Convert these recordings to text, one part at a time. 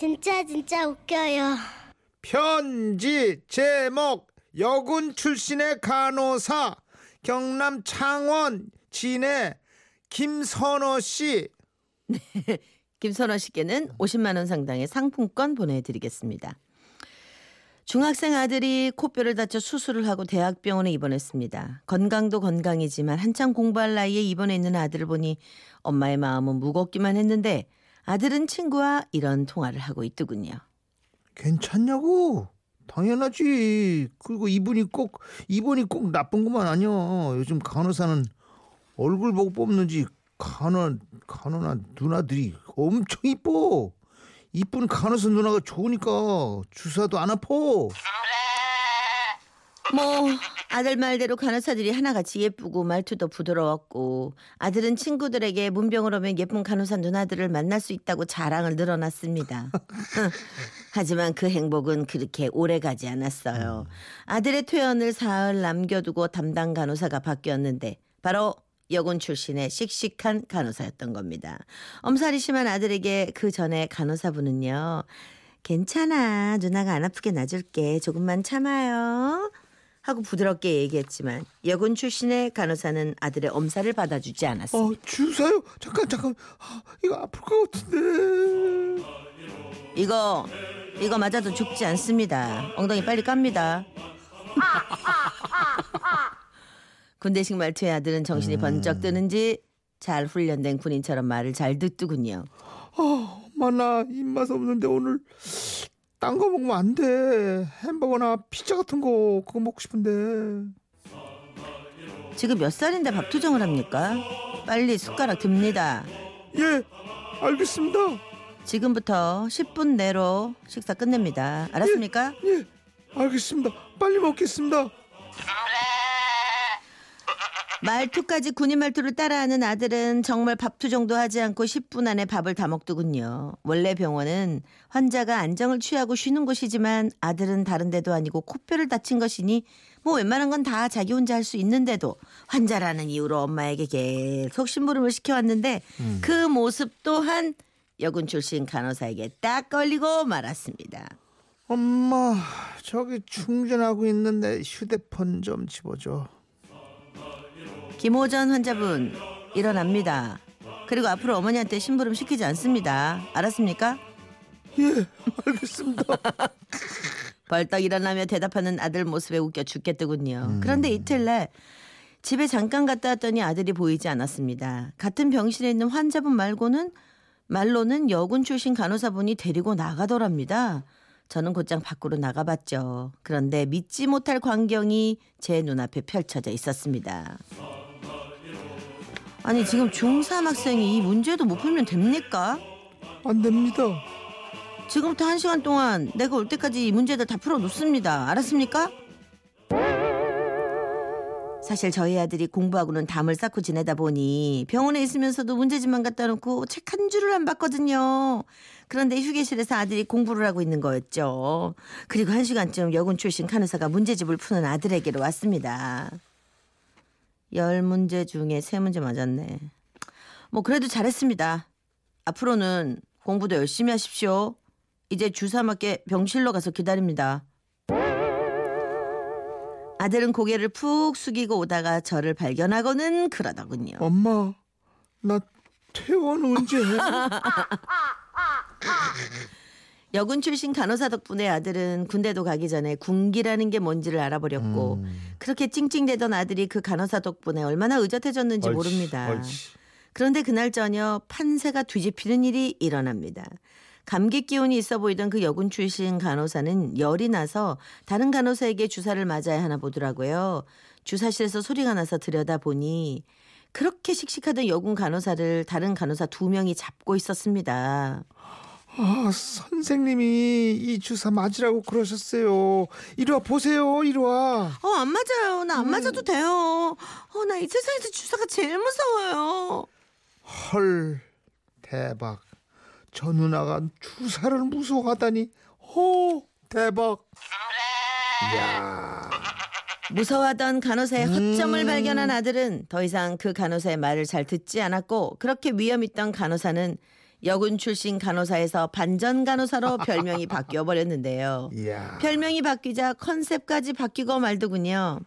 진짜 진짜 웃겨요. 편지 제목 여군 출신의 간호사 경남 창원 진해 김선호 씨 김선호 씨께는 50만 원 상당의 상품권 보내드리겠습니다. 중학생 아들이 코뼈를 다쳐 수술을 하고 대학병원에 입원했습니다. 건강도 건강이지만 한창 공부할 나이에 입원해 있는 아들을 보니 엄마의 마음은 무겁기만 했는데 아들은 친구와 이런 통화를 하고 있더군요. 괜찮냐고? 당연하지. 그리고 이분이 꼭 이분이 꼭 나쁜 것만 아니야. 요즘 간호사는 얼굴 보고 뽑는지 간호 간호나 누나들이 엄청 이뻐. 이쁜 간호사 누나가 좋으니까 주사도 안 아파 뭐 아들 말대로 간호사들이 하나같이 예쁘고 말투도 부드러웠고 아들은 친구들에게 문병을 오면 예쁜 간호사 누나들을 만날 수 있다고 자랑을 늘어놨습니다. 하지만 그 행복은 그렇게 오래가지 않았어요. 아들의 퇴원을 사흘 남겨두고 담당 간호사가 바뀌었는데 바로 여군 출신의 씩씩한 간호사였던 겁니다. 엄살이 심한 아들에게 그 전에 간호사분은요. 괜찮아 누나가 안 아프게 놔줄게 조금만 참아요. 하고 부드럽게 얘기했지만 여군 출신의 간호사는 아들의 엄살을 받아주지 않았습니다. 어 주사요 잠깐 잠깐 아, 이거 아플 것 같은데 이거 이거 맞아도 죽지 않습니다. 엉덩이 빨리 깝니다. 군대식 말투의 아들은 정신이 번쩍 뜨는지 잘 훈련된 군인처럼 말을 잘 듣더군요. 아 만나 입맛 없는데 오늘 딴 거 먹으면 안 돼 햄버거나 피자 같은 거 그거 먹고 싶은데 지금 몇 살인데 밥 투정을 합니까? 빨리 숟가락 듭니다. 예 알겠습니다 지금부터 10분 내로 식사 끝냅니다. 알았습니까? 예 알겠습니다 빨리 먹겠습니다 말투까지 군인 말투를 따라하는 아들은 정말 밥투정도 하지 않고 10분 안에 밥을 다 먹더군요. 원래 병원은 환자가 안정을 취하고 쉬는 곳이지만 아들은 다른 데도 아니고 코뼈를 다친 것이니 뭐 웬만한 건 다 자기 혼자 할 수 있는데도 환자라는 이유로 엄마에게 계속 심부름을 시켜왔는데 그 모습 또한 여군 출신 간호사에게 딱 걸리고 말았습니다. 엄마 저기 충전하고 있는데 휴대폰 좀 집어줘 김호전 환자분 일어납니다. 그리고 앞으로 어머니한테 심부름 시키지 않습니다. 알았습니까? 예 알겠습니다 벌떡 일어나며 대답하는 아들 모습에 웃겨 죽겠더군요. 그런데 이틀날 집에 잠깐 갔다 왔더니 아들이 보이지 않았습니다. 같은 병실에 있는 환자분 말고는 말로는 여군 출신 간호사분이 데리고 나가더랍니다. 저는 곧장 밖으로 나가봤죠. 그런데 믿지 못할 광경이 제 눈앞에 펼쳐져 있었습니다. 아니 지금 중3 학생이 이 문제도 못 풀면 됩니까? 안 됩니다 지금부터 한 시간 동안 내가 올 때까지 이 문제들 다 풀어 놓습니다. 알았습니까? 사실 저희 아들이 공부하고는 담을 쌓고 지내다 보니 병원에 있으면서도 문제집만 갖다 놓고 책 한 줄을 안 봤거든요. 그런데 휴게실에서 아들이 공부를 하고 있는 거였죠. 그리고 한 시간쯤 여군 출신 간호사가 문제집을 푸는 아들에게로 왔습니다. 열 문제 중에 세 문제 맞았네. 뭐 그래도 잘했습니다. 앞으로는 공부도 열심히 하십시오. 이제 주사 맞게 병실로 가서 기다립니다. 아들은 고개를 푹 숙이고 오다가 저를 발견하고는 그러더군요. 엄마 나 퇴원 언제 해? 여군 출신 간호사 덕분에 아들은 군대도 가기 전에 군기라는 게 뭔지를 알아버렸고 음. 그렇게 찡찡대던 아들이 그 간호사 덕분에 얼마나 의젓해졌는지 옳지, 모릅니다. 옳지. 그런데 그날 저녁 판세가 뒤집히는 일이 일어납니다. 감기 기운이 있어 보이던 그 여군 출신 간호사는 열이 나서 다른 간호사에게 주사를 맞아야 하나 보더라고요. 주사실에서 소리가 나서 들여다보니 그렇게 씩씩하던 여군 간호사를 다른 간호사 두 명이 잡고 있었습니다. 아 선생님이 이 주사 맞으라고 그러셨어요 이리 와 보세요 이리 와 어, 안 맞아요. 나안 음. 맞아도 돼요. 어, 나 이 세상에서 주사가 제일 무서워요. 헐 대박 저 누나가 주사를 무서워하다니 호 대박 이야 무서워하던 간호사의 음. 허점을 발견한 아들은 더 이상 그 간호사의 말을 잘 듣지 않았고 그렇게 위험 있던 간호사는 여군 출신 간호사에서 반전 간호사로 별명이 바뀌어 버렸는데요. 이야. 별명이 바뀌자 컨셉까지 바뀌고 말더군요.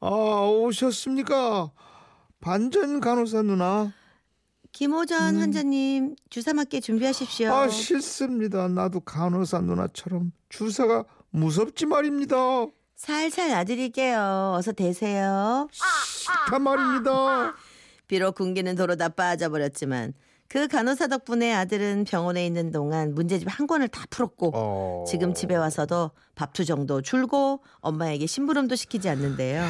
아 오셨습니까? 반전 간호사 누나. 김호전 환자님 주사 맞게 준비하십시오. 아 싫습니다. 나도 간호사 누나처럼 주사가 무섭지 말입니다. 살살 놔드릴게요. 어서 대세요. 싫단 말입니다. 비록 군기는 도로 다 빠져버렸지만 그 간호사 덕분에 아들은 병원에 있는 동안 문제집 한 권을 다 풀었고 어. 지금 집에 와서도 밥 투정도 줄고 엄마에게 심부름도 시키지 않는데요.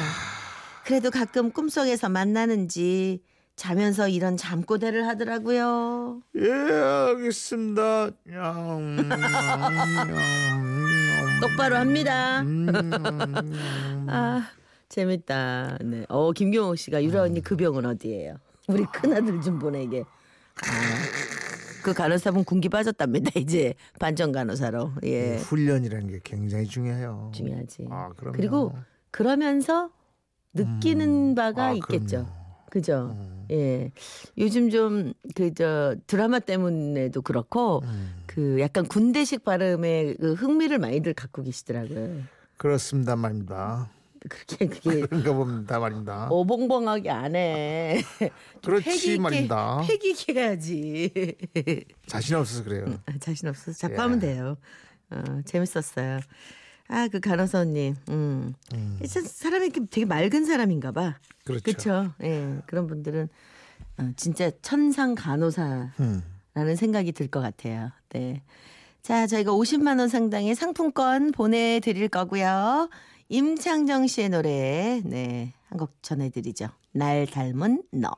그래도 가끔 꿈속에서 만나는지 자면서 이런 잠꼬대를 하더라고요. 예 알겠습니다. 똑바로 합니다. 음, 아 재밌다. 네. 어 김경옥 씨가 유라 언니 그 병은 어디예요? 우리 큰 아들 좀 보내게. 아, 그 간호사분 군기 빠졌답니다. 이제 반전 간호사로. 예. 훈련이라는 게 굉장히 중요해요. 중요하지. 아, 그럼요. 그리고 그러면서 느끼는 바가 아, 있겠죠. 그럼요. 그죠? 음, 예. 요즘 좀 그 저 드라마 때문에도 그렇고 음. 그 약간 군대식 발음에 그 흥미를 많이들 갖고 계시더라고요. 그렇습니다 말입니다. 그렇게 그게 그런가 봅니다 말입니다. 오봉봉하게 안 해. 좀 그렇지 패기 말입니다. 패기 있게 해야지. 자신 없어서 그래요. 아, 자신 없어서 자꾸 예. 하면 돼요. 어, 재밌었어요. 아, 그 간호사님. 음. 음, 참 사람이 이렇게 되게 맑은 사람인가 봐. 그렇죠. 그렇죠. 예. 그런 분들은 어, 진짜 천상 간호사라는 음. 생각이 들 것 같아요. 네. 자, 저희가 50만 원 상당의 상품권 보내 드릴 거고요. 임창정 씨의 노래 네. 한 곡 전해 드리죠. 날 닮은 너.